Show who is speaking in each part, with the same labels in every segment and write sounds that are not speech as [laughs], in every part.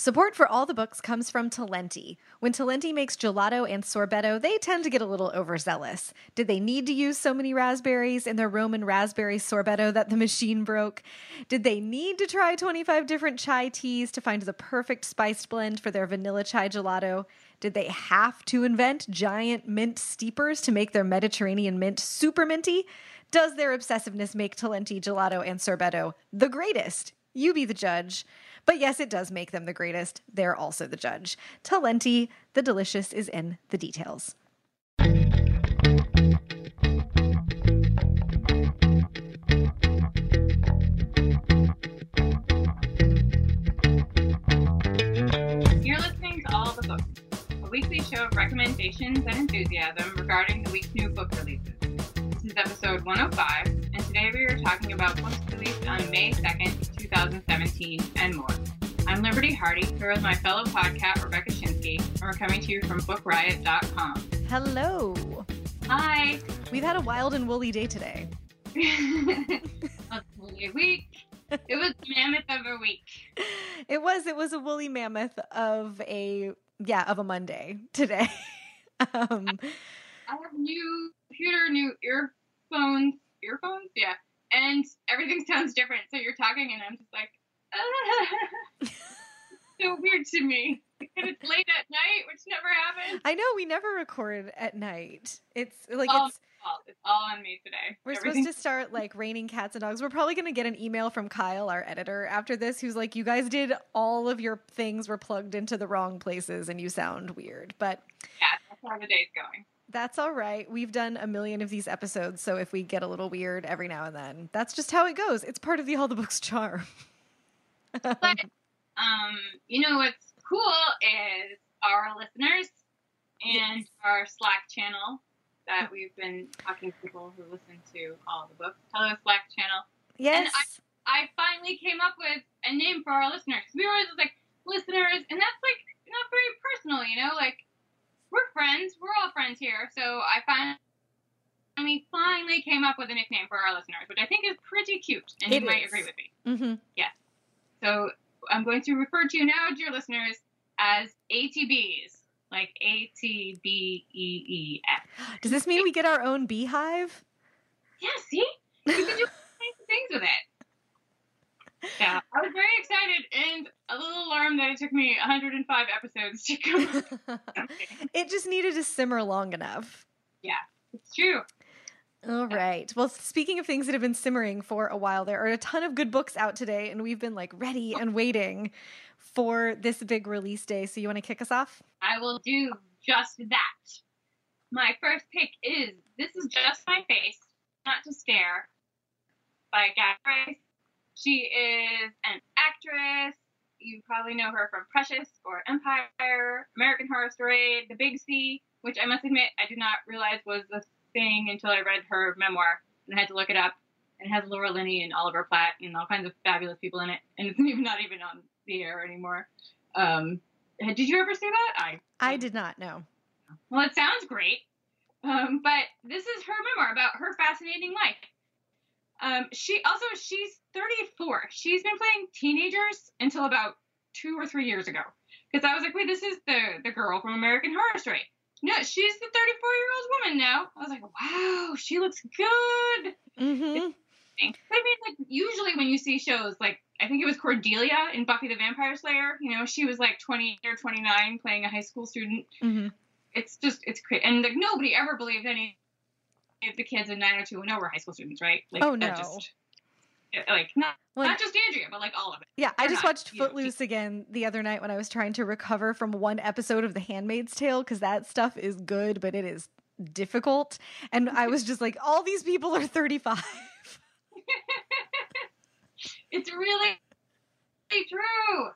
Speaker 1: Support for all the books comes from Talenti. When Talenti makes gelato and sorbetto, they tend to get a little overzealous. Did they need to use so many raspberries in their Roman raspberry sorbetto that the machine broke? Did they need to try 25 different chai teas to find the perfect spiced blend for their vanilla chai gelato? Did they have to invent giant mint steepers to make their Mediterranean mint super minty? Does their obsessiveness make Talenti gelato and sorbetto the greatest? You be the judge. But yes, it does make them the greatest. They're also the judge. Talenti, the delicious is in the details.
Speaker 2: You're listening to All the Books, a weekly show of recommendations and enthusiasm regarding the week's new book releases. This is episode 105, and today we are talking about books released on May 2nd, 2017, and more. I'm Liberty Hardy, here with my fellow podcat Rebecca Schinsky, and we're coming to you from BookRiot.com.
Speaker 1: Hello.
Speaker 2: Hi.
Speaker 1: We've had a wild and woolly day today. [laughs]
Speaker 2: a woolly week. It was mammoth of a week. [laughs]
Speaker 1: It was. It was a woolly mammoth of a yeah of a Monday today. [laughs] um,
Speaker 2: I have new computer, new earphones, earphones, yeah, and everything [laughs] sounds different. So you're talking, and I'm just like, [laughs] so weird to me. And it's late at night, which never happens.
Speaker 1: I know we never record at night. It's like
Speaker 2: all,
Speaker 1: it's
Speaker 2: all, it's all on me today.
Speaker 1: we're supposed to start like raining cats and dogs. We're probably gonna get an email from Kyle, our editor, after this, who's like, "You guys did all of your things were plugged into the wrong places, and you sound weird." But
Speaker 2: Yeah, that's how the day's going.
Speaker 1: That's all right. We've done a million of these episodes, so if we get a little weird every now and then, that's just how it goes. It's part of the all the books charm. [laughs]
Speaker 2: But um, you know what's cool is our listeners and our Slack channel that we've been talking to people who listen to all the books. Hello, Slack channel.
Speaker 1: yes.
Speaker 2: And I finally came up with a name for our listeners. We were always like listeners, and that's like not very personal, you know. Like we're friends, we're all friends here. So I finally, finally came up with a nickname for our listeners, which I think is pretty cute, and
Speaker 1: It
Speaker 2: you might agree with me.
Speaker 1: Mm-hmm.
Speaker 2: So I'm going to refer to you now, dear listeners, as ATBs, like A T B E E S.
Speaker 1: Does this mean we get our own beehive?
Speaker 2: Yeah, see, you can do [laughs] nice things with it. Yeah, I was very excited and a little alarmed that it took me 105 episodes to come. [laughs]
Speaker 1: it just needed to simmer long enough.
Speaker 2: Yeah, it's true.
Speaker 1: All right. Well, speaking of things that have been simmering for a while, there are a ton of good books out today, and we've been like ready oh. and waiting for this big release day. So, you want to kick us off?
Speaker 2: I will do just that. My first pick is This Is Just My Face, Not to Stare by Gabrielle. She is an actress. You probably know her from Precious or Empire, American Horror Story, The Big C, which I must admit I did not realize was a thing until I read her memoir and I had to look it up. And it has Laura Linney and Oliver Platt and all kinds of fabulous people in it. And it's [laughs] even not even on the air anymore. Um, did you ever see that? I
Speaker 1: I did not know.
Speaker 2: well, it sounds great. Um, but this is her memoir about her fascinating life. Um, she also she's 34. She's been playing teenagers until about two or three years ago. Because I was like, wait, this is the the girl from American Horror Story. No, she's the 34 year old woman now. I was like, wow, she looks good.
Speaker 1: Mm-hmm.
Speaker 2: I mean, like usually when you see shows like I think it was Cordelia in Buffy the Vampire Slayer. You know, she was like 20 or 29 playing a high school student
Speaker 1: Mm-hmm.
Speaker 2: it's just it's crazy and like nobody ever believed any the kids in 90210 were high school students right like
Speaker 1: Oh, no.
Speaker 2: just eh, like not,
Speaker 1: Like,
Speaker 2: not just andrea but like all of it
Speaker 1: yeah, I just
Speaker 2: not,
Speaker 1: watched
Speaker 2: you know,
Speaker 1: Footloose again the other night when I was trying to recover from one episode of The Handmaid's Tale because that stuff is good, but it is difficult. And I was just like, all these people are 35. [laughs] [laughs]
Speaker 2: it's really, true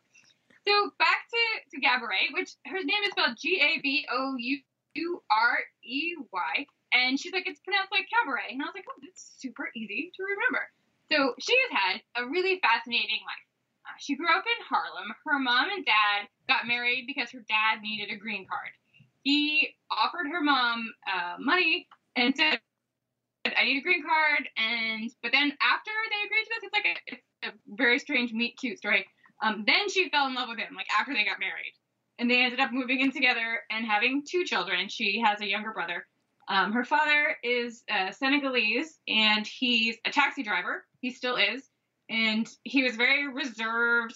Speaker 2: so back to to gabourey which her name is spelled g-a-b-o-u-r-e-y and she's like it's pronounced like cabaret and i was like oh that's super easy to remember so she has had a really fascinating life Uh, she grew up in Harlem. Her mom and dad got married because her dad needed a green card. He offered her mom uh, money and said, "I need a green card." And but then after they agreed to this, it's like a, it's a very strange meet cute story. Um, then she fell in love with him, like after they got married. And they ended up moving in together and having two children. She has a younger brother. Um, her father is Senegalese and he's a taxi driver. He still is. And he was very reserved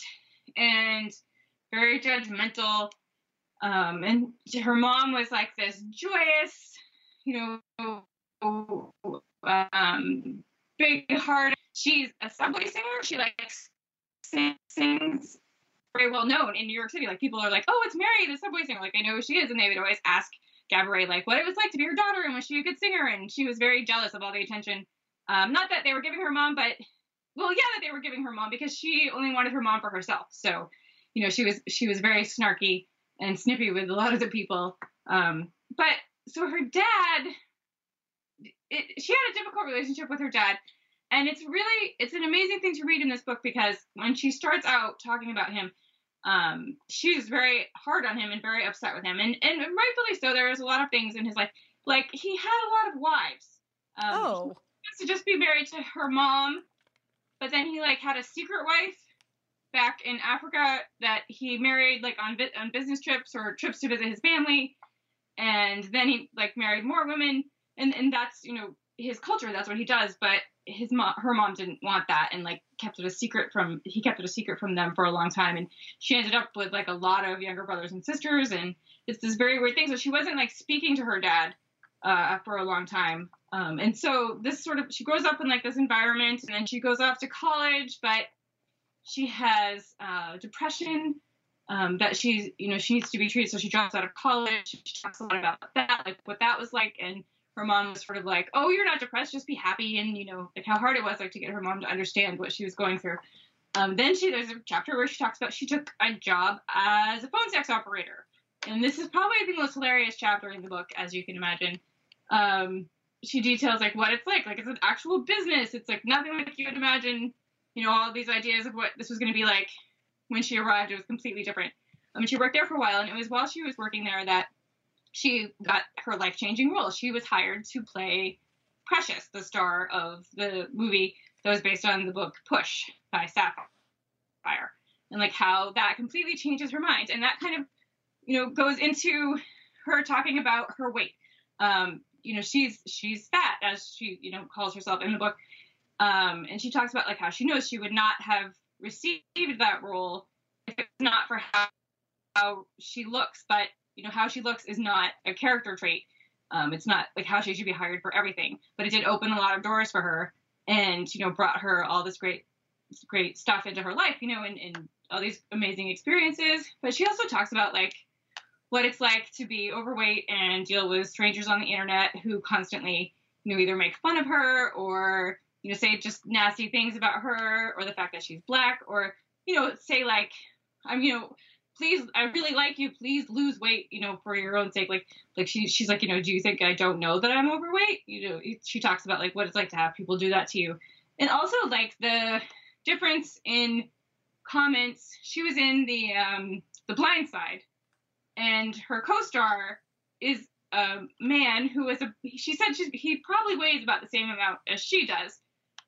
Speaker 2: and very judgmental. Um, and her mom was like this joyous, you know, um, big heart. She's a subway singer. She likes sings very well known in New York City. Like people are like, oh, it's Mary, the subway singer. Like they know who she is, and they would always ask Gabourey like what it was like to be her daughter and was she a good singer? And she was very jealous of all the attention. Um, not that they were giving her mom, but well, yeah, that they were giving her mom because she only wanted her mom for herself. So, you know, she was she was very snarky and snippy with a lot of the people. Um, but so her dad, it, she had a difficult relationship with her dad and it's really it's an amazing thing to read in this book because when she starts out talking about him um, was very hard on him and very upset with him. And and rightfully so There was a lot of things in his life. Like he had a lot of wives.
Speaker 1: Um, oh. he
Speaker 2: used to just be married to her mom but then he like had a secret wife back in Africa that he married like on on business trips or trips to visit his family. And then he like married more women. And and that's you know his culture that's what he does. But his mom her mom didn't want that. And like kept it a secret from he kept it a secret from them for a long time. And she ended up with like a lot of younger brothers and sisters. And it's this very weird thing. So she wasn't like speaking to her dad uh, for a long time. Um, and so this sort of she grows up in like this environment. And then she goes off to college. But she has uh, depression um, that she's you know she needs to be treated. So she drops out of college. She talks a lot about that like what that was like. And her mom was sort of like, "Oh, you're not depressed, just be happy," and you know, like how hard it was like to get her mom to understand what she was going through. Um, then she there's a chapter where she talks about she took a job as a phone sex operator, and this is probably the most hilarious chapter in the book, as you can imagine. Um, she details like what it's like, like it's an actual business. It's like nothing like you would imagine. You know, all these ideas of what this was going to be like when she arrived. It was completely different. I mean, she worked there for a while, and it was while she was working there that she got her life changing role. She was hired to play Precious, the star of the movie that was based on the book Push by Sapphire, and like how that completely changes her mind, and that kind of you know goes into her talking about her weight. Um, you know, she's she's fat as she you know calls herself in the book, um, and she talks about like how she knows she would not have received that role if it's not for how, how she looks, but you know, how she looks is not a character trait. Um, it's not like how she should be hired for everything, but it did open a lot of doors for her and, you know, brought her all this great, great stuff into her life, you know, and, and all these amazing experiences. But she also talks about like what it's like to be overweight and deal with strangers on the internet who constantly, you know, either make fun of her or, you know, say just nasty things about her or the fact that she's black or, you know, say like, I'm, you know, please, I really like you. Please lose weight, you know, for your own sake. Like, like she, she's like, you know, do you think I don't know that I'm overweight? You know, she talks about like what it's like to have people do that to you, and also like the difference in comments. She was in the um, the Blind Side, and her co-star is a man who is a. She said she's, he probably weighs about the same amount as she does,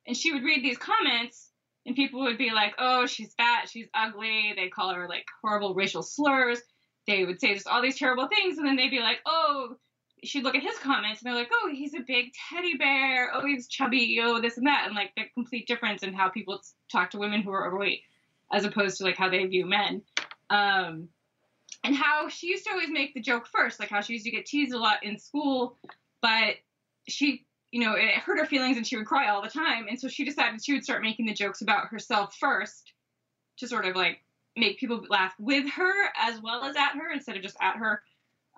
Speaker 2: and she would read these comments and people would be like, "Oh, she's fat, she's ugly." They'd call her like horrible racial slurs. They would say just all these terrible things, and then they'd be like, "Oh." She'd look at his comments and they're like, "Oh, he's a big teddy bear. Oh, he's chubby. Oh, this and that," and like the complete difference in how people talk to women who are overweight, as opposed to like how they view men. Um, and how she used to always make the joke first, like how she used to get teased a lot in school, but she you know, it hurt her feelings and she would cry all the time. And so she decided she would start making the jokes about herself first to sort of like make people laugh with her as well as at her instead of just at her.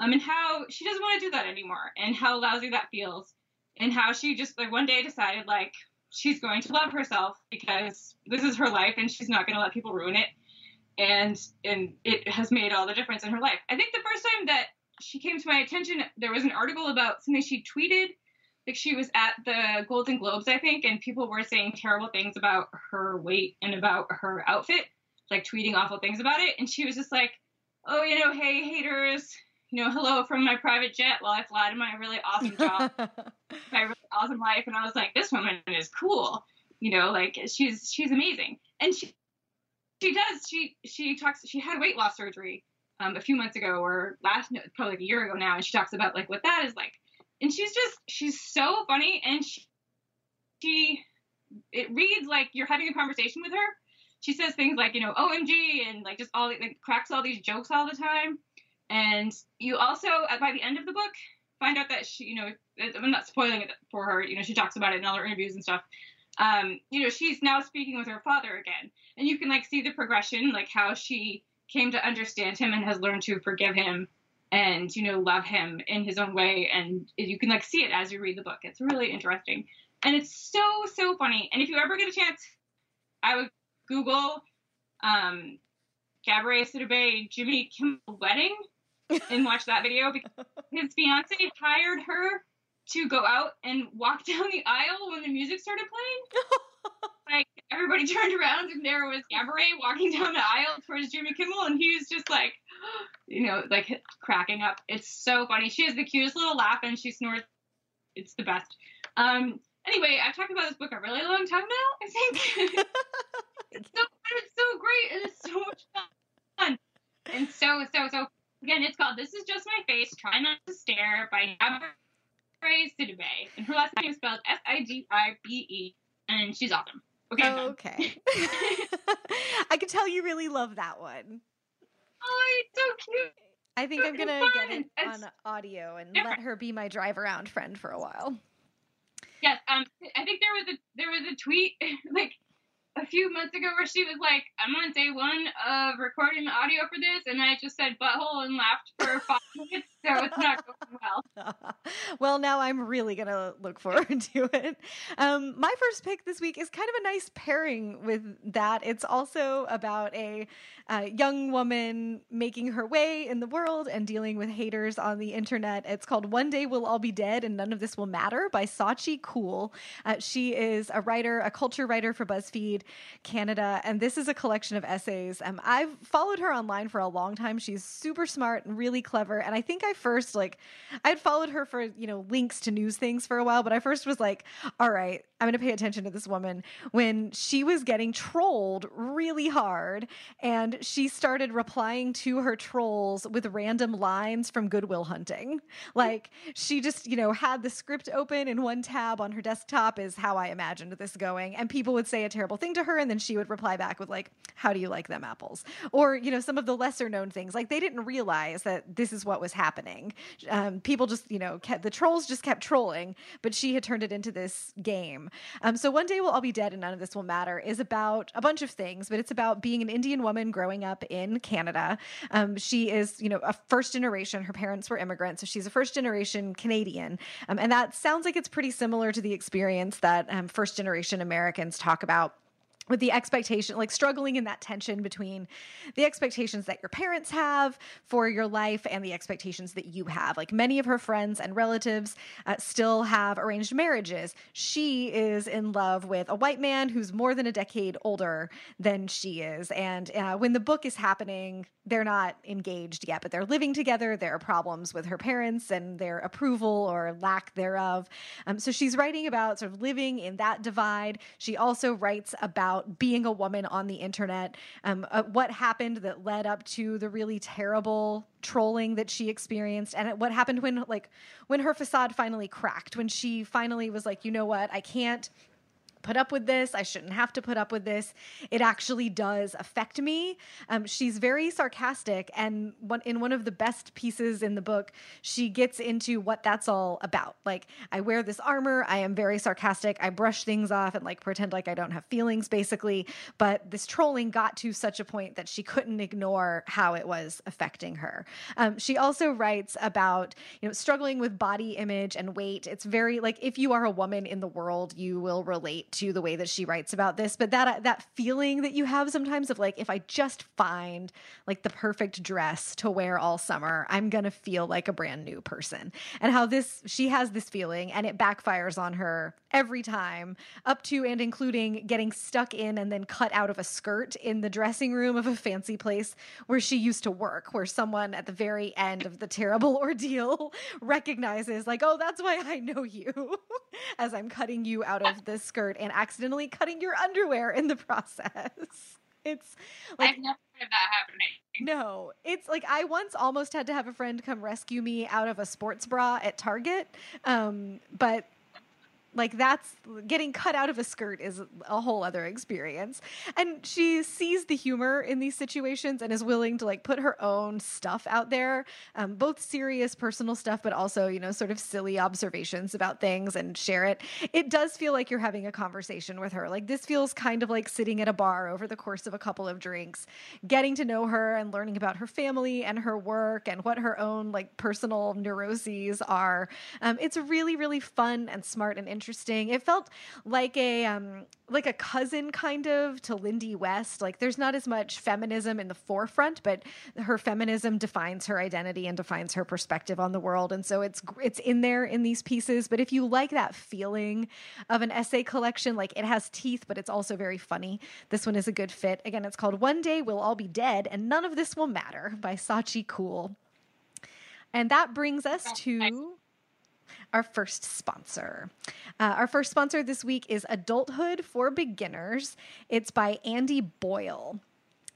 Speaker 2: Um, and how she doesn't want to do that anymore and how lousy that feels. And how she just like one day decided like she's going to love herself because this is her life and she's not going to let people ruin it. And and it has made all the difference in her life. I think the first time that she came to my attention, there was an article about something she tweeted like she was at the Golden Globes, I think, and people were saying terrible things about her weight and about her outfit, like tweeting awful things about it. And she was just like, "Oh, you know, hey haters, you know, hello from my private jet while I fly to my really awesome job, [laughs] my really awesome life." And I was like, "This woman is cool, you know, like she's she's amazing." And she she does. She she talks. She had weight loss surgery um, a few months ago, or last no, probably like a year ago now, and she talks about like what that is like. And she's just she's so funny, and she she it reads like you're having a conversation with her. She says things like you know OMG and like just all like cracks all these jokes all the time. And you also by the end of the book find out that she you know I'm not spoiling it for her. You know she talks about it in all her interviews and stuff um, you know, she's now speaking with her father again. And you can like see the progression, like how she came to understand him and has learned to forgive him and, you know, love him in his own way. And you can like see it as you read the book. It's really interesting. And it's so, so funny. And if you ever get a chance, I would Google um, Gabourey Sidibe Jimmy Kimmel wedding and watch that video because [laughs] his fiance hired her to go out and walk [laughs] down the aisle when the music started playing. [laughs] like everybody turned around and there was Gabourey walking down the aisle towards Jimmy Kimmel and he was just like, [gasps] you know, like cracking up. It's so funny. She has the cutest little laugh and she snores. It's the best. Um. Anyway, I've talked about this book a really long time now. I think [laughs] it's so it's so great and it's so much fun. And so so so again, it's called "This Is Just My Face." Try not to stare by Sidibe, Sidibe, and her last name is spelled S I G I B E. and she's awesome. Okay.
Speaker 1: Okay. [laughs] I can tell you really love that one.
Speaker 2: Oh, it's so cute.
Speaker 1: I think so I'm gonna get it on audio and different. let her be my drive around friend for a while.
Speaker 2: Yes, um, I think there was a there was a tweet [laughs] like a few months ago where she was like, I'm on day one of recording the audio for this, and I just said butthole and laughed for [laughs] five minutes, so it's not going well. [laughs]
Speaker 1: well, now I'm really going to look forward to it. Um, my first pick this week is kind of a nice pairing with that. It's also about a uh, young woman making her way in the world and dealing with haters on the internet. It's called One Day We'll All Be Dead and None of This Will Matter by Scaachi Koul. Uh, she is a writer, a culture writer for BuzzFeed. Canada. And this is a collection of essays. Um, I've followed her online for a long time. She's super smart and really clever. And I think I first, like, I'd followed her for, you know, links to news things for a while, but I first was like, all right, I'm going to pay attention to this woman when she was getting trolled really hard. And she started replying to her trolls with random lines from Goodwill Hunting. Like, she just, you know, had the script open in one tab on her desktop, is how I imagined this going. And people would say a terrible thing to her and then she would reply back with like how do you like them apples or you know some of the lesser known things like they didn't realize that this is what was happening um, people just you know kept, the trolls just kept trolling but she had turned it into this game. Um, so one day we'll all be dead and none of this will matter is about a bunch of things but it's about being an indian woman growing up in canada. Um, she is you know a first generation her parents were immigrants so she's a first generation canadian. Um, and that sounds like it's pretty similar to the experience that um, first generation americans talk about with the expectation like struggling in that tension between the expectations that your parents have for your life and the expectations that you have. Like many of her friends and relatives uh, still have arranged marriages. She is in love with a white man who's more than a decade older than she is. And uh, when the book is happening they're not engaged yet but they're living together. There are problems with her parents and their approval or lack thereof. Um, so she's writing about sort of living in that divide. She also writes about about being a woman on the internet, um, uh, what happened that led up to the really terrible trolling that she experienced, and what happened when like when her facade finally cracked, when she finally was like, you know what, I can't put up with this. I shouldn't have to put up with this. It actually does affect me. Um, she's very sarcastic, and one, in one of the best pieces in the book, she gets into what that's all about. Like, I wear this armor. I am very sarcastic. I brush things off and like pretend like I don't have feelings, basically. But this trolling got to such a point that she couldn't ignore how it was affecting her. Um, she also writes about you know struggling with body image and weight. It's very like if you are a woman in the world, you will relate to the way that she writes about this, but that that feeling that you have sometimes of like if I just find like the perfect dress to wear all summer, I'm going to feel like a brand new person. And how this she has this feeling and it backfires on her every time, up to and including getting stuck in and then cut out of a skirt in the dressing room of a fancy place where she used to work, where someone at the very end of the terrible [laughs] ordeal recognizes like, "Oh, that's why I know you." [laughs] as I'm cutting you out of the skirt and accidentally cutting your underwear in the [laughs] process. it's
Speaker 2: like I've never heard of that happening.
Speaker 1: No, it's like I once almost had to have a friend come rescue me out of a sports bra at Target, um, but like that's getting cut out of a skirt is a whole other experience. And she sees the humor in these situations and is willing to like put her own stuff out there um, both serious personal stuff but also you know sort of silly observations about things and share it. It does feel like you're having a conversation with her. Like this feels kind of like sitting at a bar over the course of a couple of drinks getting to know her and learning about her family and her work and what her own like personal neuroses are. Um, it's really really fun and smart and interesting interesting. It felt like a um, like a cousin kind of to Lindy West. Like there's not as much feminism in the forefront, but her feminism defines her identity and defines her perspective on the world, and so it's it's in there in these pieces. But if you like that feeling of an essay collection, like it has teeth, but it's also very funny. This one is a good fit. Again, it's called "One Day We'll All Be Dead, and None of This Will Matter" by Scaachi Koul. And that brings us to our first sponsor. Uh, our first sponsor this week is Adulthood for Beginners. It's by Andy Boyle.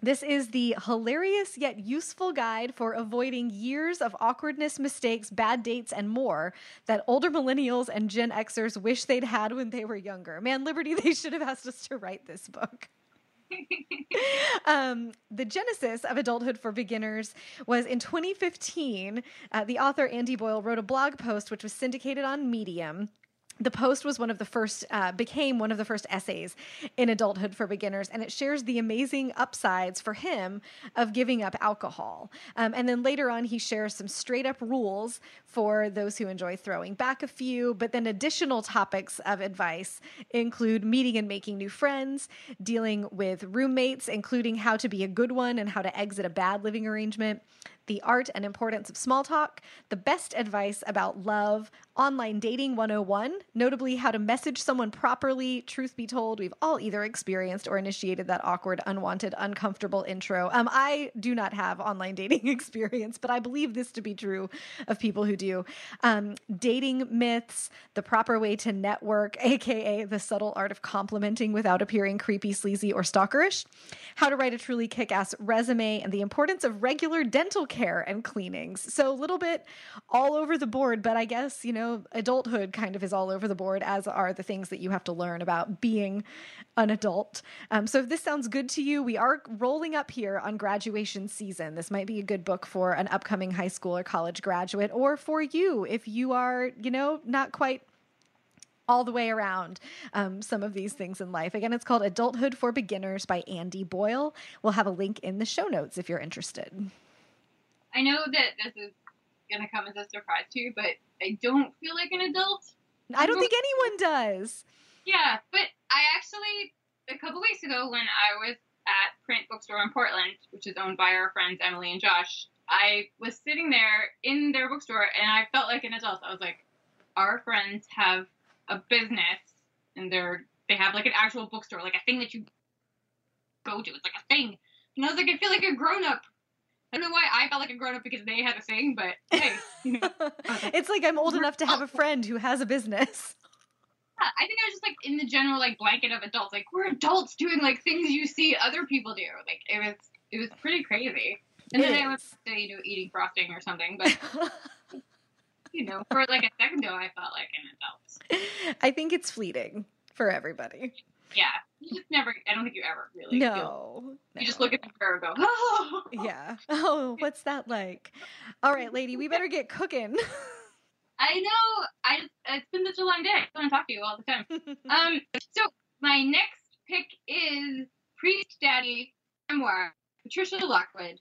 Speaker 1: This is the hilarious yet useful guide for avoiding years of awkwardness, mistakes, bad dates, and more that older millennials and Gen Xers wish they'd had when they were younger. Man, Liberty, [laughs] they should have asked us to write this book. [laughs] um, the genesis of adulthood for beginners was in 2015. Uh, the author Andy Boyle wrote a blog post which was syndicated on Medium the post was one of the first uh, became one of the first essays in adulthood for beginners and it shares the amazing upsides for him of giving up alcohol. Um, and then later on he shares some straight up rules for those who enjoy throwing back a few but then additional topics of advice include meeting and making new friends dealing with roommates including how to be a good one and how to exit a bad living arrangement the art and importance of small talk, the best advice about love, online dating 101, notably how to message someone properly. Truth be told, we've all either experienced or initiated that awkward, unwanted, uncomfortable intro. Um, I do not have online [laughs] dating experience, but I believe this to be true of people who do. Um, dating myths, the proper way to network, [laughs] aka the subtle art of complimenting without appearing creepy, sleazy, or stalkerish, how to write a truly kick ass resume, and the importance of regular dental care and cleanings. So a little bit all over the board, but I guess, you know, adulthood kind of is all over the board, as are the things that you have to learn about being an adult. Um, so if this sounds good to you, we are rolling up here on graduation season. This might be a good book for an upcoming high school or college graduate, or for you if you are, you know, not quite all the way around um, some of these things in life. Again, it's called Adulthood for Beginners by Andy Boyle. We'll have a link in the show notes if you're interested.
Speaker 2: I know that this is going to come as a surprise to you, but I don't feel like an adult.
Speaker 1: I don't think anyone does.
Speaker 2: Yeah, but I actually, a couple weeks ago when I was at Print Bookstore in Portland, which is owned by our friends Emily and Josh, I was sitting there in their bookstore and I felt like an adult. I was like, our friends have a business and they're they have like an actual bookstore, like a thing that you go to. It's like a thing. And I was like, I feel like a grown up I don't know why I felt like a grown up because they had a thing, but hey. [laughs]
Speaker 1: it's like I'm old enough to have a friend who has a business. [laughs]
Speaker 2: Yeah, I think I was just like in the general like blanket of adults. Like we're adults doing like things you see other people do. Like it was it was pretty crazy. And it then is. I to you know eating frosting or something, but [laughs] you know, for like a second though, I felt like an adult.
Speaker 1: I think it's fleeting for everybody.
Speaker 2: Yeah, you never. I don't think you ever really.
Speaker 1: No, feel, no.
Speaker 2: You just look at the mirror and go, oh.
Speaker 1: Yeah. [laughs] Oh, what's that like? All right, lady, we better get cooking. [laughs]
Speaker 2: I know. I it's been such a long day. I want to talk to you all the time. [laughs] um. So my next pick is Priestdaddy memoir, Patricia Lockwood.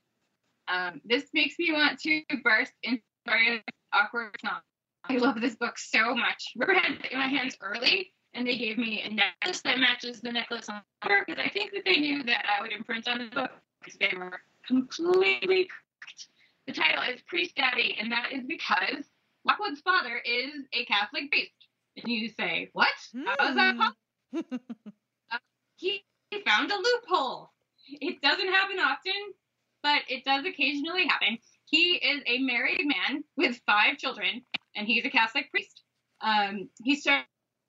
Speaker 2: Um, this makes me want to burst into various awkward songs. I love this book so much. Riverhead it in my hands early, and they gave me a necklace that matches the necklace on her because I think that they knew that I would imprint on the book because they were completely correct. The title is Priestdaddy, and that is because Lockwood's father is a Catholic priest. And you say, What? How is that hmm. possible? [laughs] uh, he found a loophole. It doesn't happen often, but it does occasionally happen. He is a married man with five children, and he's a Catholic priest. Um, he started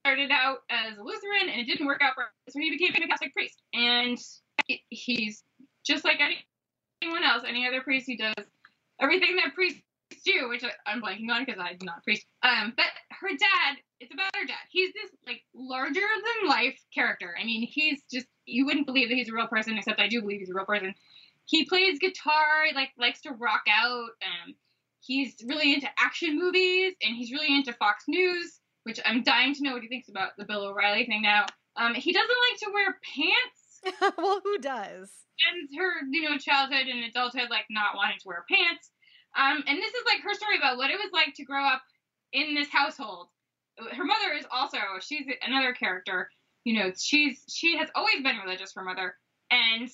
Speaker 2: started out as a Lutheran and it didn't work out for him, so he became a Catholic priest. And he's just like anyone else, any other priest. He does everything that priests do, which I'm blanking on because I'm not a priest. Um, but her dad, it's about her dad. He's this like larger than life character. I mean, he's just you wouldn't believe that he's a real person, except I do believe he's a real person. He plays guitar, like likes to rock out. Um, he's really into action movies, and he's really into Fox News, which I'm dying to know what he thinks about the Bill O'Reilly thing now. Um, he doesn't like to wear pants. [laughs]
Speaker 1: well, who does?
Speaker 2: And her, you know, childhood and adulthood, like not wanting to wear pants. Um, and this is like her story about what it was like to grow up in this household. Her mother is also she's another character. You know, she's she has always been religious. Her mother, and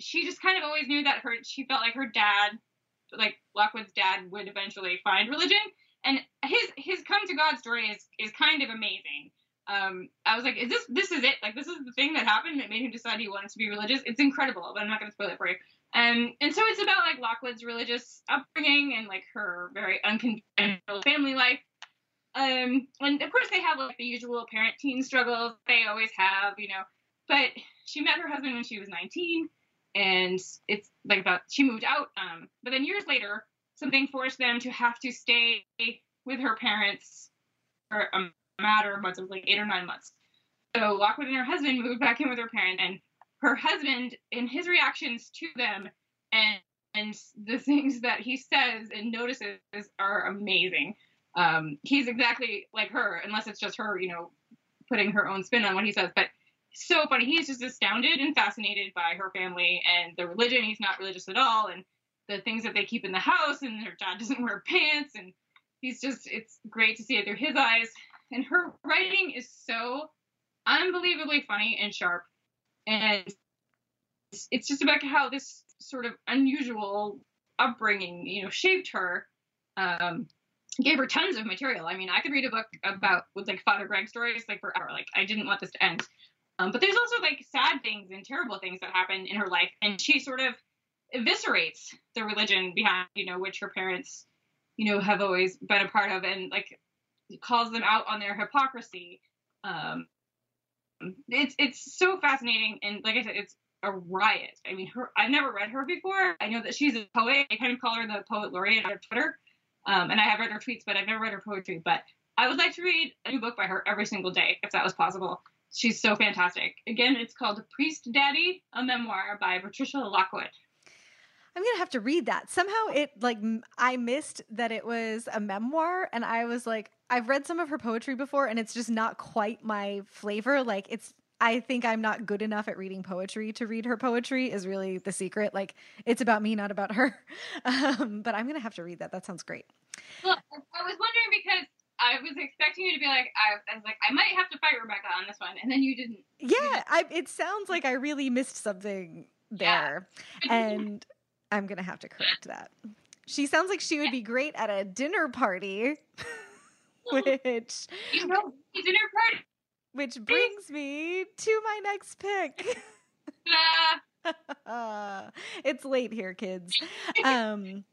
Speaker 2: she just kind of always knew that her she felt like her dad, like Lockwood's dad, would eventually find religion. And his his come to God story is is kind of amazing. Um, I was like, is this this is it? Like this is the thing that happened that made him decide he wanted to be religious. It's incredible, but I'm not going to spoil it for you. And and so it's about like Lockwood's religious upbringing and like her very unconventional family life. Um, and of course they have like the usual parent-teen struggles they always have, you know. But she met her husband when she was 19, and it's like about she moved out. Um, but then years later, something forced them to have to stay with her parents for a matter of months, it was like eight or nine months. So Lockwood and her husband moved back in with her parents, and her husband in his reactions to them and and the [laughs] things that he says and notices are amazing. Um, he's exactly like her, unless it's just her, you know, putting her own spin on what he says. But so funny. He's just astounded and fascinated by her family and the religion. He's not religious at all, and the things that they keep in the house, and their dad doesn't wear pants, and he's just. It's great to see it through his eyes. And her writing is so unbelievably funny and sharp and it's just about how this sort of unusual upbringing, you know, shaped her. Um, gave her tons of material. I mean, I could read a book about with like Father Greg stories like forever. Like I didn't want this to end. Um, but there's also like sad things and terrible things that happen in her life, and she sort of eviscerates the religion behind, you know, which her parents, you know, have always been a part of, and like calls them out on their hypocrisy. Um, it's it's so fascinating, and like I said, it's a riot. I mean, her I've never read her before. I know that she's a poet. I kind of call her the poet laureate on Twitter, um, and I have read her tweets, but I've never read her poetry. But I would like to read a new book by her every single day if that was possible. She's so fantastic. Again, it's called Priestdaddy, a memoir by Patricia Lockwood.
Speaker 1: I'm gonna have to read that. Somehow it like I missed that it was a memoir, and I was like, I've read some of her poetry before, and it's just not quite my flavor. Like it's, I think I'm not good enough at reading poetry to read her poetry. Is really the secret. Like it's about me, not about her. [laughs] Um, but I'm gonna have to read that. That sounds great.
Speaker 2: Well, I was wondering because I was expecting you to be like, I, I, was like, I might have to fight Rebecca on this one, and then you didn't.
Speaker 1: Yeah, you didn't. I, it sounds like I really missed something there, yeah. and I'm gonna have to correct that. She sounds like she would be great at a dinner party, [laughs] which
Speaker 2: you know, dinner party.
Speaker 1: Which brings me to my next pick. [laughs] [laughs] it's late here, kids. Um,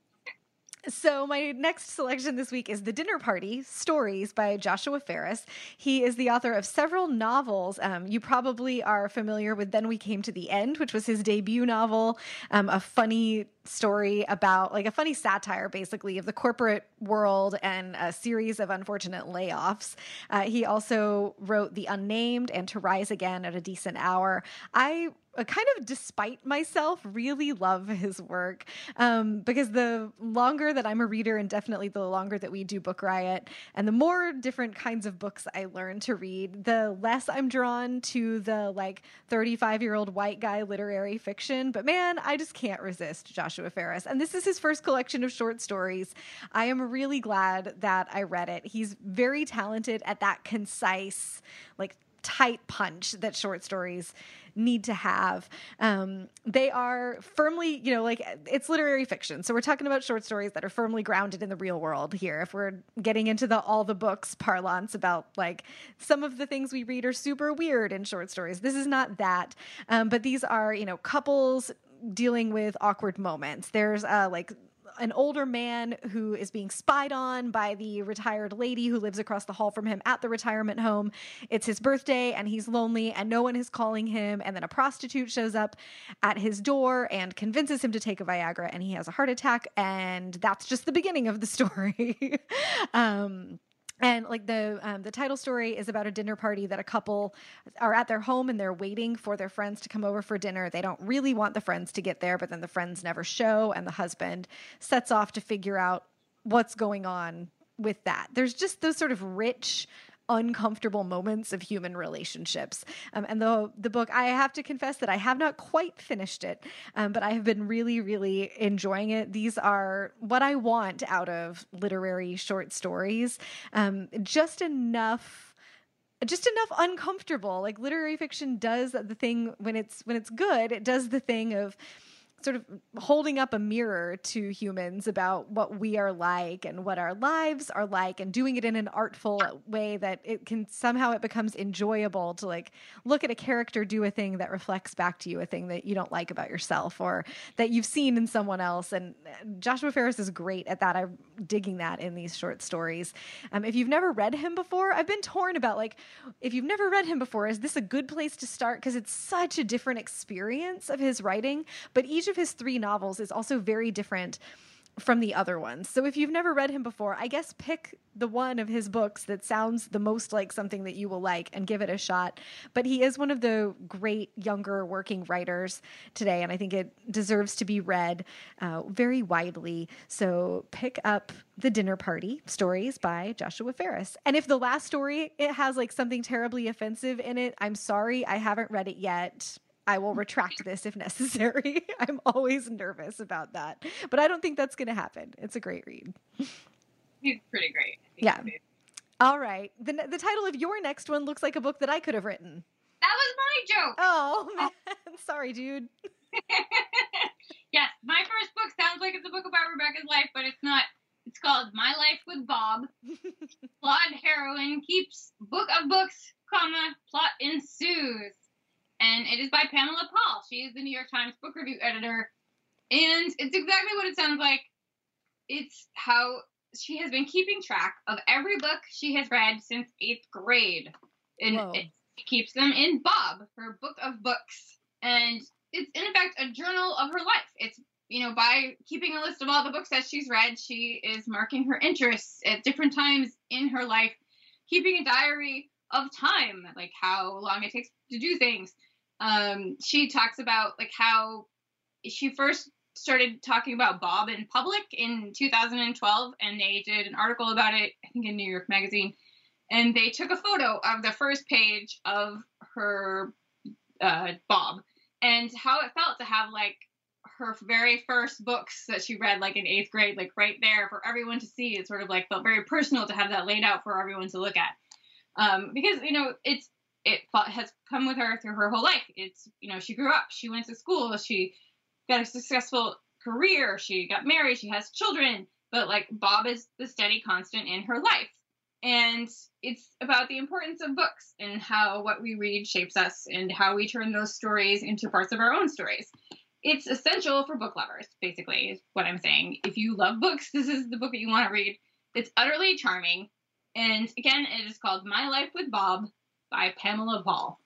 Speaker 1: so, my next selection this week is The Dinner Party Stories by Joshua Ferris. He is the author of several novels. Um, you probably are familiar with Then We Came to the End, which was his debut novel, um, a funny story about like a funny satire basically of the corporate world and a series of unfortunate layoffs. Uh, he also wrote The Unnamed and To Rise Again at a Decent Hour. I kind of despite myself really love his work um, because the longer that i'm a reader and definitely the longer that we do book riot and the more different kinds of books i learn to read the less i'm drawn to the like 35 year old white guy literary fiction. But man i just can't resist joshua ferris. And this is his first collection of short stories. I am really glad that i read it. He's very talented at that concise like tight punch that short stories need to have. Um, they are firmly, you know, like it's literary fiction. So we're talking about short stories that are firmly grounded in the real world here. If we're getting into the all the books parlance about like some of the things we read are super weird in short stories, this is not that. Um, but these are, you know, couples dealing with awkward moments. There's uh, like an older man who is being spied on by the retired lady who lives across the hall from him at the retirement home. It's his birthday and he's lonely and no one is calling him. And then a prostitute shows up at his door and convinces him to take a Viagra and he has a heart attack. And that's just the beginning of the story. [laughs] um, and like the um, the title story is about a dinner party that a couple are at their home and they're waiting for their friends to come over for dinner. They don't really want the friends to get there but then the friends never show and the husband sets off to figure out what's going on with that. There's just those sort of rich uncomfortable moments of human relationships. Um, and the the book, I have to confess that I have not quite finished it, um, but I have been really, really enjoying it. These are what I want out of literary short stories, um, just enough just enough uncomfortable like literary fiction does the thing when it's when it's good it does the thing of sort of holding up a mirror to humans about what we are like and what our lives are like and doing it in an artful way that it can somehow it becomes enjoyable to like look at a character do a thing that reflects back to you a thing that you don't like about yourself or that you've seen in someone else. And joshua ferris is great at that. I'm digging that in these short stories. Um, if you've never read him before i've been torn about like if you've never read him before is this a good place to start? Because it's such a different experience of his writing. But each of his three novels is also very different from the other ones. So if you've never read him before, I guess pick the one of his books that sounds the most like something that you will like and give it a shot. But he is one of the great younger working writers today, and I think it deserves to be read uh, very widely. So pick up The Dinner Party Stories by Joshua Ferris. And if the last story it has like something terribly offensive in it, I'm sorry, I haven't read it yet. I will retract this if [laughs] necessary. [laughs] I'm always nervous about that, but I don't think that's going to happen. It's a great read.
Speaker 2: He's pretty great.
Speaker 1: Yeah. All right. The, the title of your next one looks like a book that I could have written.
Speaker 2: That was my joke.
Speaker 1: Oh, [laughs] man. Sorry, dude.
Speaker 2: yes, my first book sounds like it's a book about Rebecca's life, but it's not. It's called My Life with Bob. Flawed heroine keeps book of books, comma, plot ensues and it is by Pamela Paul. She is the New York Times book review editor, and it's exactly what it sounds like. It's how she has been keeping track of every book she has read since eighth grade, and it, she keeps them in Bob, her book of books, and it's in effect a journal of her life. It's you know by keeping a list of all the books that she's read, she is marking her interests at different times in her life, keeping a diary of time, like how long it takes to do things um, she talks about like how she first started talking about Bob in public in 2012, and they did an article about it, I think in New York Magazine, and they took a photo of the first page of her uh, Bob and how it felt to have like her very first books that she read like in eighth grade, like right there for everyone to see. It sort of like felt very personal to have that laid out for everyone to look at. Um, because you know it's it has come with her through her whole life. It's you know she grew up, she went to school, she got a successful career, she got married, she has children, but like Bob is the steady constant in her life. And it's about the importance of books and how what we read shapes us and how we turn those stories into parts of our own stories. It's essential for book lovers, basically, is what I'm saying. If you love books, [laughs] this is the book that you want to read. It's utterly charming. And again, it is called My Life with Bob by Pamela Paul.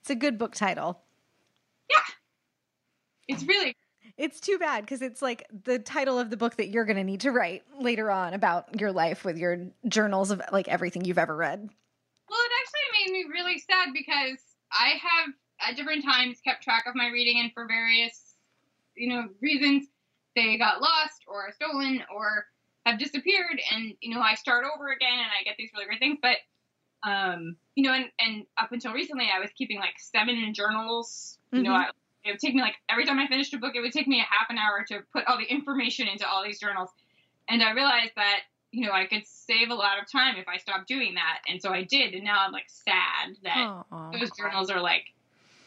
Speaker 1: It's a good book title.
Speaker 2: Yeah. It's really
Speaker 1: it's too bad because it's like the title of the book that you're going to need to write later on about your life with your journals of like everything you've ever read.
Speaker 2: Well, it actually made me really sad because I have at different times kept track of my reading and for various, you know, reasons they got lost or stolen or have disappeared and you know I start over again and I get these really great things, but um, you know, and, and up until recently, I was keeping like seven journals. You mm-hmm. know, I, it would take me like every time I finished a book, it would take me a half an hour to put all the information into all these journals. And I realized that, you know, I could save a lot of time if I stopped doing that. And so I did. And now I'm like sad that Aww. those journals are like,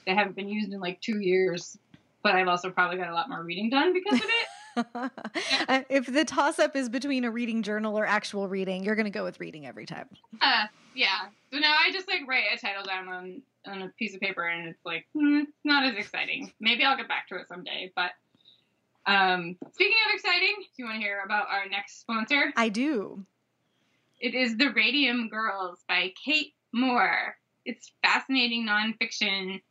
Speaker 2: they haven't been used in like two years. But I've also probably got a lot more reading done because of it. [laughs]
Speaker 1: if the toss up is between a reading journal or actual reading, you're going to go with reading every time.
Speaker 2: Uh, yeah. So now I just like write a title down on on a piece of paper, and it's like hmm, not as exciting. Maybe I'll get back to it someday, but Um, speaking of exciting, do you want to hear about our next sponsor?
Speaker 1: I do.
Speaker 2: It is The Radium Girls by Kate Moore. It's fascinating nonfiction.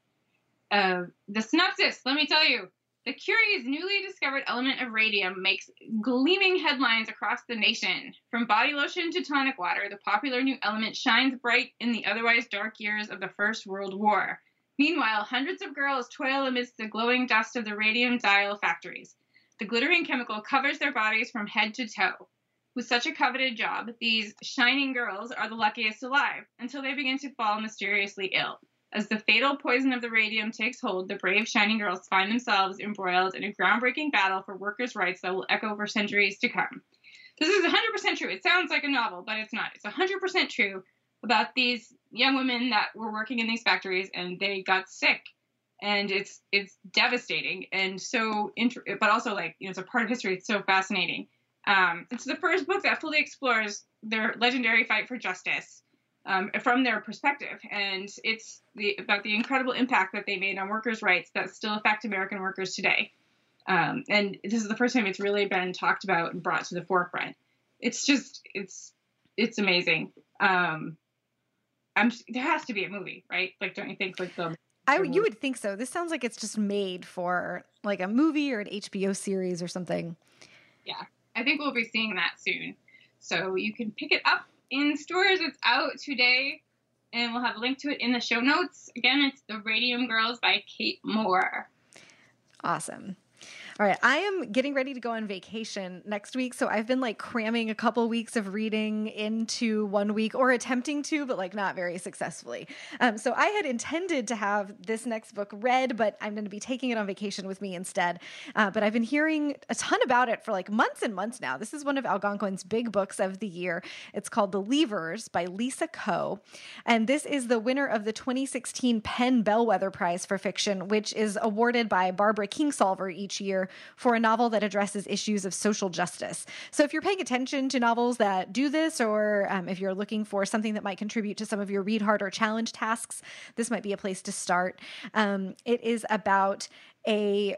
Speaker 2: Uh, the synopsis, let me tell you. The curious newly discovered element of radium makes gleaming headlines across the nation. From body lotion to tonic water, the popular new element shines bright in the otherwise dark years of the First World War. Meanwhile, hundreds of girls toil amidst the glowing dust of the radium dial factories. The glittering chemical covers their bodies from head to toe. With such a coveted job, these shining girls are the luckiest alive until they begin to fall mysteriously ill. As the fatal poison of the radium takes hold, the brave shining girls find themselves embroiled in a groundbreaking battle for workers' rights that will echo for centuries to come. This is 100% true. It sounds like a novel, but it's not. It's 100% true about these young women that were working in these factories and they got sick. And it's it's devastating and so, int- but also like you know, it's a part of history. It's so fascinating. Um, it's the first book that fully explores their legendary fight for justice um, from their perspective, and it's the, about the incredible impact that they made on workers' rights that still affect American workers today. Um, and this is the first time it's really been talked about and brought to the forefront. It's just it's it's amazing. Um, I'm there has to be a movie, right? Like, don't you think? Like the
Speaker 1: I you would think so. This sounds like it's just made for like a movie or an HBO series or something.
Speaker 2: Yeah, I think we'll be seeing that soon. So you can pick it up in stores. It's out today, and we'll have a link to it in the show notes. Again, it's The Radium Girls by Kate Moore.
Speaker 1: Awesome. All right, I am getting ready to go on vacation next week, so I've been like cramming a couple weeks of reading into one week or attempting to, but like not very successfully. Um, so I had intended to have this next book read, but I'm going to be taking it on vacation with me instead. Uh, but I've been hearing a ton about it for like months and months now. This is one of Algonquin's big books of the year. It's called The Leavers by Lisa Ko, and this is the winner of the 2016 PEN Bellwether Prize for Fiction, which is awarded by Barbara Kingsolver each year for a novel that addresses issues of social justice. So if you're paying attention to novels that do this, or um, if you're looking for something that might contribute to some of your read hard or challenge tasks, this might be a place to start. Um, it is about a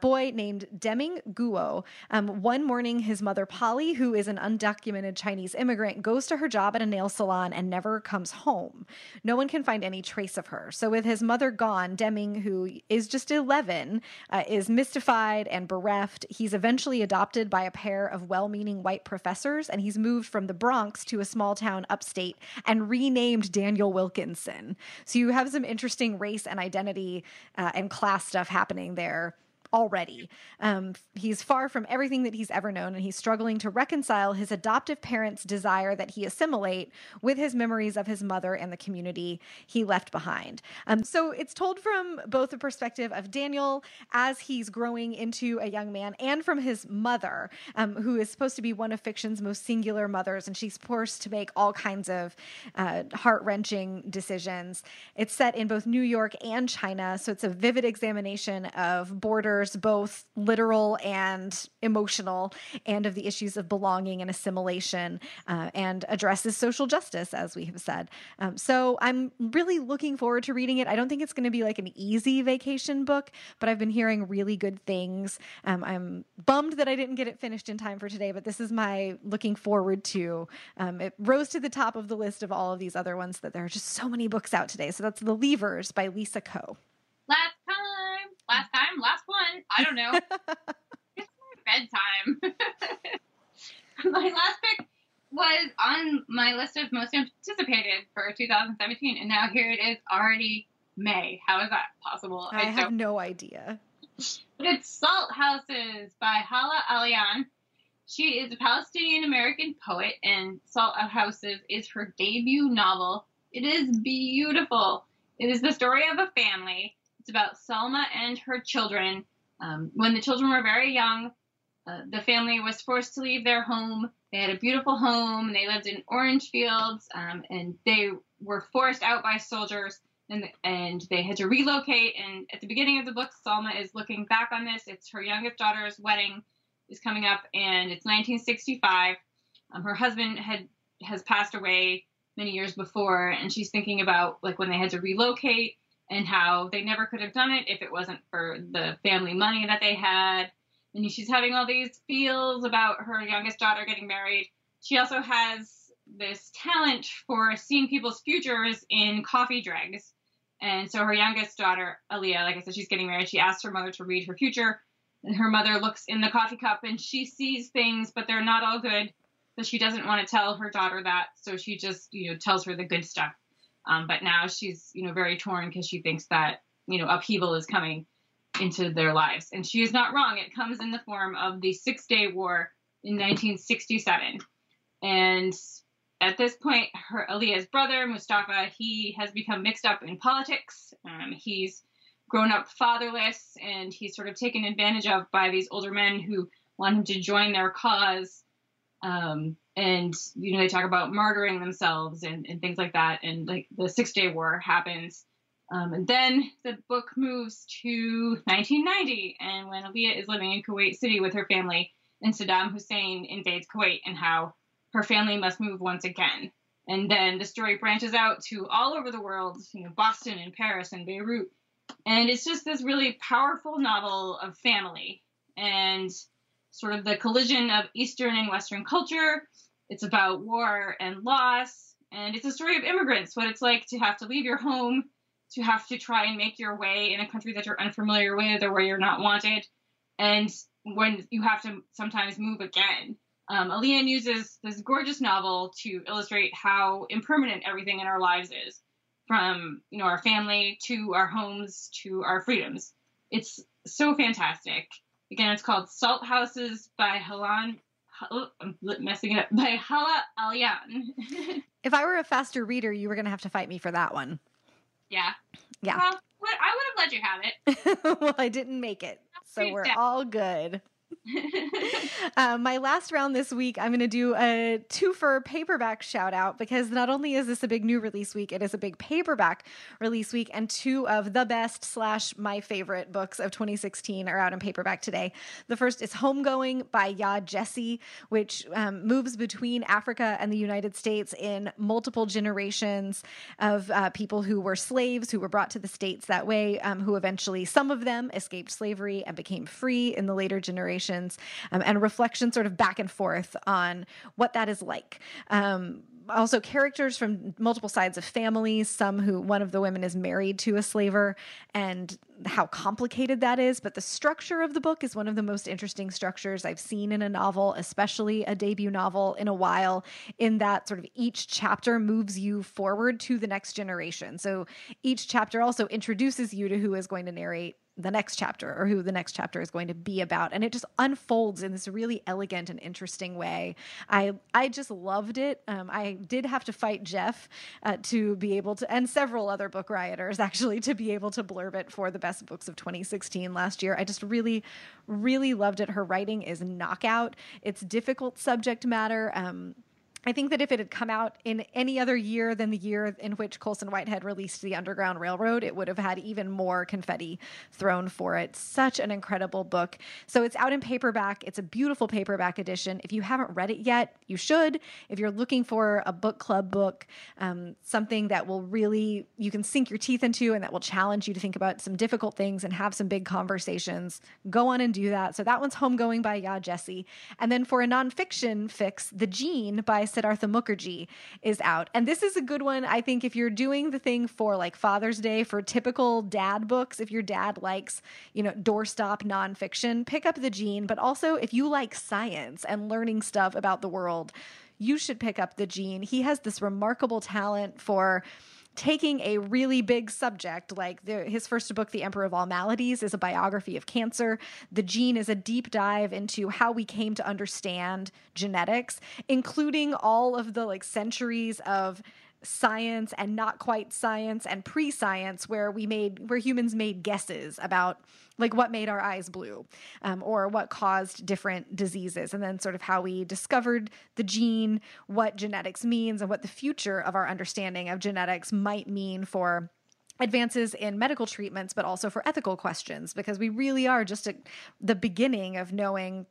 Speaker 1: boy named Deming Guo. Um, one morning, his mother, Polly, who is an undocumented Chinese immigrant, goes to her job at a nail salon and never comes home. No one can find any trace of her. So, with his mother gone, Deming, who is just 11, uh, is mystified and bereft. He's eventually adopted by a pair of well meaning white professors, and he's moved from the Bronx to a small town upstate and renamed Daniel Wilkinson. So, you have some interesting race and identity uh, and class stuff happening there already. Um, he's far from everything that he's ever known, and he's struggling to reconcile his adoptive parents' desire that he assimilate with his memories of his mother and the community he left behind. Um, so it's told from both the perspective of Daniel as he's growing into a young man, and from his mother, um, who is supposed to be one of fiction's most singular mothers, and she's forced to make all kinds of uh, heart wrenching decisions. It's set in both New York and China, so it's a vivid examination of borders both literal and emotional, and of the issues of belonging and assimilation, uh, and addresses social justice, as we have said. Um, so I'm really looking forward to reading it. I don't think it's going to be like an easy vacation book, but I've been hearing really good things. Um, I'm bummed that I didn't get it finished in time for today, but this is my looking forward to. Um, it rose to the top of the list of all of these other ones that there are just so many books out today. So that's The Leavers by Lisa Ko.
Speaker 2: Last time, last one. I don't know. [laughs] it's bedtime. [laughs] my last pick was on my list of most anticipated for 2017, and now here it is already May. How is that possible?
Speaker 1: I, I have no idea.
Speaker 2: But it's Salt Houses by Hala Alyan. She is a Palestinian American poet, and Salt Houses is her debut novel. It is beautiful. It is the story of a family about Selma and her children. Um, when the children were very young, uh, the family was forced to leave their home. They had a beautiful home. They lived in orange fields, um, and they were forced out by soldiers, and and they had to relocate. And at the beginning of the book, Salma is looking back on this. It's her youngest daughter's wedding is coming up, and it's 1965. Um, her husband had has passed away many years before, and she's thinking about like when they had to relocate and how they never could have done it if it wasn't for the family money that they had. And she's having all these feels about her youngest daughter getting married. She also has this talent for seeing people's futures in coffee dregs. And so her youngest daughter, Alia, like I said, she's getting married. She asked her mother to read her future. And her mother looks in the coffee cup and she sees things, but they're not all good. So she doesn't want to tell her daughter that. So she just, you know, tells her the good stuff. Um, but now she's, you know, very torn because she thinks that, you know, upheaval is coming into their lives. And she is not wrong. It comes in the form of the Six Day War in 1967. And at this point, her Alia's brother, Mustafa, he has become mixed up in politics. Um, he's grown up fatherless and he's sort of taken advantage of by these older men who want him to join their cause. Um, and, you know, they talk about martyring themselves and, and things like that. And like the Six Day War happens. Um, and then the book moves to 1990, and when Alia is living in Kuwait City with her family, and Saddam Hussein invades Kuwait, and how her family must move once again. And then the story branches out to all over the world, you know, Boston and Paris and Beirut. And it's just this really powerful novel of family and sort of the collision of Eastern and Western culture. It's about war and loss. And it's a story of immigrants, what it's like to have to leave your home, to have to try and make your way in a country that you're unfamiliar with or where you're not wanted. And when you have to sometimes move again um, Aaliyah uses this gorgeous novel to illustrate how impermanent everything in our lives is, from you know our family to our homes to our freedoms. It's so fantastic. Again, it's called Salt Houses by Halan. Oh, I'm messing it up [laughs] by Hala Alyan. [laughs]
Speaker 1: if I were a faster reader, you were going to have to fight me for that one.
Speaker 2: Yeah.
Speaker 1: Yeah.
Speaker 2: Well, I would have let you have
Speaker 1: it. [laughs] well, I didn't make it, so we're all good. [laughs] [laughs] uh, my last round this week, I'm going to do a two for paperback shout out because not only is this a big new release week, it is a big paperback release week, and two of the best slash my favorite books of 2016 are out in paperback today. The first is Homegoing by Yaa Gyasi, which um, moves between Africa and the United States in multiple generations of uh, people who were slaves, who were brought to the States that way, um, who eventually, some of them escaped slavery and became free in the later generations um, and reflection sort of back and forth on what that is like. Um, also characters from multiple sides of families some who one of the women is married to a slaver and how complicated that is but the structure of the book is one of the most interesting structures i've seen in a novel especially a debut novel in a while in that sort of each chapter moves you forward to the next generation so each chapter also introduces you to who is going to narrate the next chapter or who the next chapter is going to be about. And it just unfolds in this really elegant and interesting way. I i just loved it. Um, i did have to fight jeff uh, to be able to and several other book rioters [laughs] actually to be able to blurb it for the best books of 2016 last year. I just really really loved it. Her writing is knockout. It's difficult subject matter. Um, I think that if it had come out in any other year than the year in which Colson Whitehead released The Underground Railroad, it would have had even more confetti thrown for it. Such an incredible book. So it's out in paperback. It's a beautiful paperback edition. If you haven't read it yet, you should. If you're looking for a book club book, um, something that will really, you can sink your teeth into and that will challenge you to think about some difficult things and have some big conversations, go on and do that. So that one's Homegoing by Yaa Gyasi. And then for a nonfiction fix, The Gene by Siddhartha Mukherjee is out. And this is a good one, I think, if you're doing the thing for like Father's Day for typical dad books, if your dad likes, you know, doorstop nonfiction, pick up The Gene. But also, if you like science and learning stuff about the world, you should pick up The Gene. He has this remarkable talent for taking a really big subject like the, his first book the emperor of all maladies is a biography of cancer. The gene is a deep dive into how we came to understand genetics including all of the like centuries of science and not quite science and pre-science where we made where humans made guesses about like what made our eyes blue um, or what caused different diseases and then sort of how we discovered the gene what genetics means and what the future of our understanding of genetics might mean for advances in medical treatments but also for ethical questions because we really are just at the beginning of knowing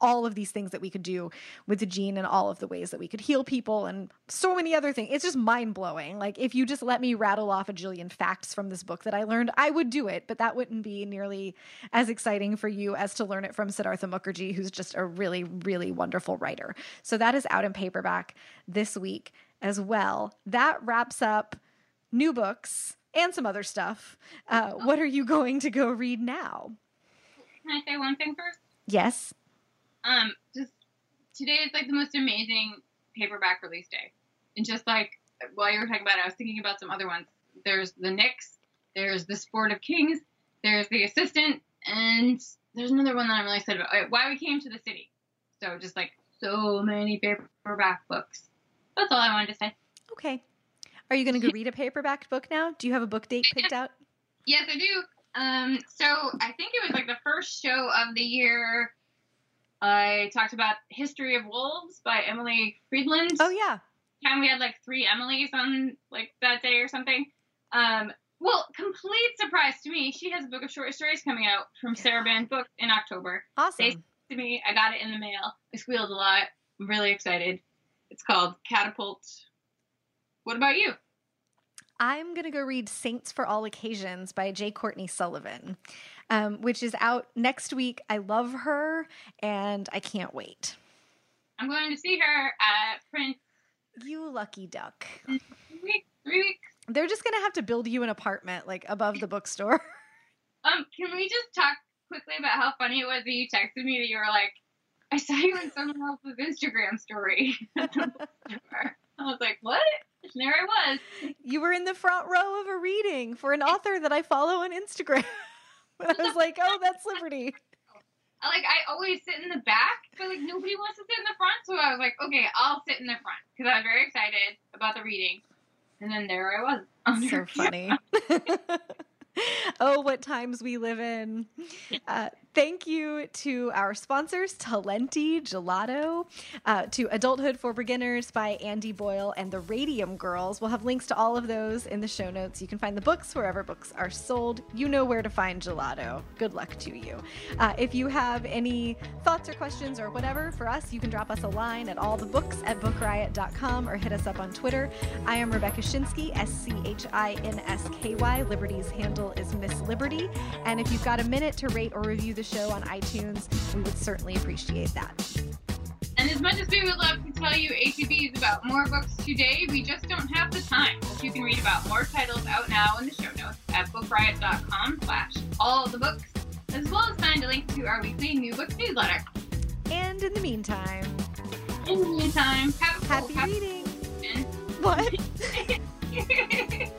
Speaker 1: all of these things that we could do with the gene and all of the ways that we could heal people and so many other things. It's just mind blowing. Like, if you just let me rattle off a jillion facts from this book that I learned, I would do it, but that wouldn't be nearly as exciting for you as to learn it from Siddhartha Mukherjee, who's just a really, really wonderful writer. So that is out in paperback this week as well. That wraps up new books and some other stuff. Uh, what are you going to go read now?
Speaker 2: Can I say one thing first?
Speaker 1: Yes.
Speaker 2: Um, just today is like the most amazing paperback release day. And just like while you were talking about it, I was thinking about some other ones. There's the Nix, there's the Sport of Kings, there's the Assistant, and there's another one that I'm really excited about. Uh, Why We Came to the City. So just like so many paperback books. That's all I wanted to say.
Speaker 1: Okay. Are you going to go [laughs] read a paperback book now? Do you have a book date picked [laughs] out?
Speaker 2: Yes, I do. Um, so I think it was like the first show of the year. I talked about History of Wolves by Emily Fridlund.
Speaker 1: Oh yeah.
Speaker 2: Time we had like three Emilys on like that day or something. Um, well, complete surprise to me. She has a book of short stories coming out from Sarabande Books in October.
Speaker 1: Awesome.
Speaker 2: They to me, I got it in the mail. I squealed a lot. I'm really excited. It's called Catapult. What about you?
Speaker 1: I'm going to go read Saints for All Occasions by J. Courtney Sullivan, um, which is out next week. I love her and I can't wait.
Speaker 2: I'm going to see her at Prince.
Speaker 1: You lucky duck.
Speaker 2: Three weeks. Three weeks.
Speaker 1: They're just going to have to build you an apartment like above the bookstore. [laughs]
Speaker 2: Um, can we just talk quickly about how funny it was that you texted me that you were like, I saw you in someone else's Instagram story. [laughs] I was like, what? And there I was.
Speaker 1: you were in the front row of a reading for an author that I follow on Instagram. [laughs] [laughs] I was like, oh, that's Liberty.
Speaker 2: I, [laughs] like I always sit in the back, but like nobody wants to sit in the front, so I was like, okay, I'll sit in the front because I was very excited about the reading, and then there I was. [laughs]
Speaker 1: So funny. oh, what times we live in. Uh, thank you to our sponsors, Talenti Gelato, uh, to Adulthood for Beginners by Andy Boyle and the Radium Girls. We'll have links to all of those in the show notes. You can find the books wherever books are sold. You know where to find gelato. Good luck to you. Uh, if you have any thoughts or questions or whatever for us, you can drop us a line at allthebooks at bookriot.com or hit us up on Twitter. I am Rebecca Schinsky, S C H I N S K Y. Liberty's handle is Miss Liberty. And if you've got a minute to rate or review the show on iTunes, we would certainly appreciate that.
Speaker 2: And as much as we would love to tell you ATBs about more books today, we just don't have the time. But you can read about more titles out now in the show notes at bookriot.com slash all the books, as well as find a link to our weekly new book newsletter.
Speaker 1: And in the meantime,
Speaker 2: In the meantime, have happy
Speaker 1: reading. What? [laughs] [laughs]